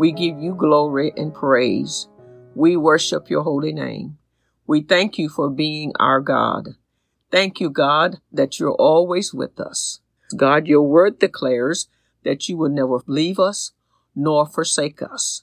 We give you glory and praise. We worship your holy name. We thank you for being our God. Thank you, God, that you're always with us. God, your word declares that you will never leave us nor forsake us.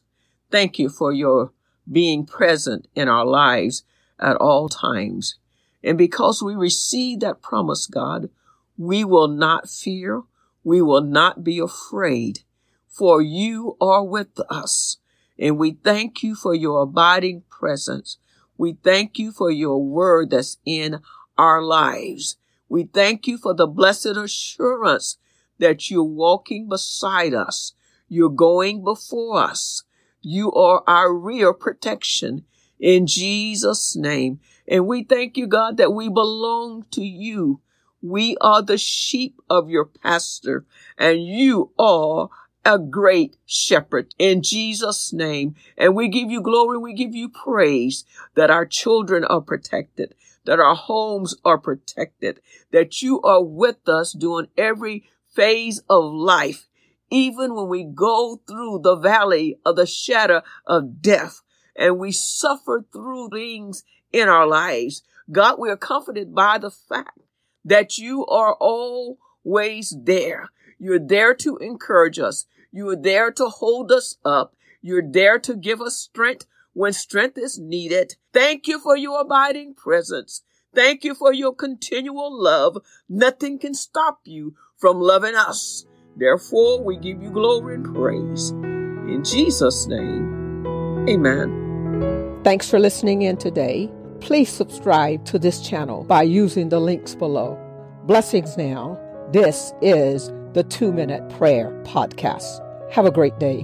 Thank you for your being present in our lives at all times. And because we receive that promise, God, we will not fear. We will not be afraid, for you are with us. And we thank you for your abiding presence. We thank you for your word that's in our lives. We thank you for the blessed assurance that you're walking beside us. You're going before us. You are our real protection in Jesus' name. And we thank you, God, that we belong to you. We are the sheep of your pastor, and you are a great shepherd in Jesus' name. And we give you glory, we give you praise that our children are protected, that our homes are protected, that you are with us during every phase of life, even when we go through the valley of the shadow of death and we suffer through things in our lives. God, we are comforted by the fact that you are always there. You're there to encourage us. You are there to hold us up. You're there to give us strength when strength is needed. Thank you for your abiding presence. Thank you for your continual love. Nothing can stop you from loving us. Therefore, we give you glory and praise. In Jesus' name, amen. Thanks for listening in today. Please subscribe to this channel by using the links below. Blessings now. This is the Two Minute Prayer Podcast. Have a great day.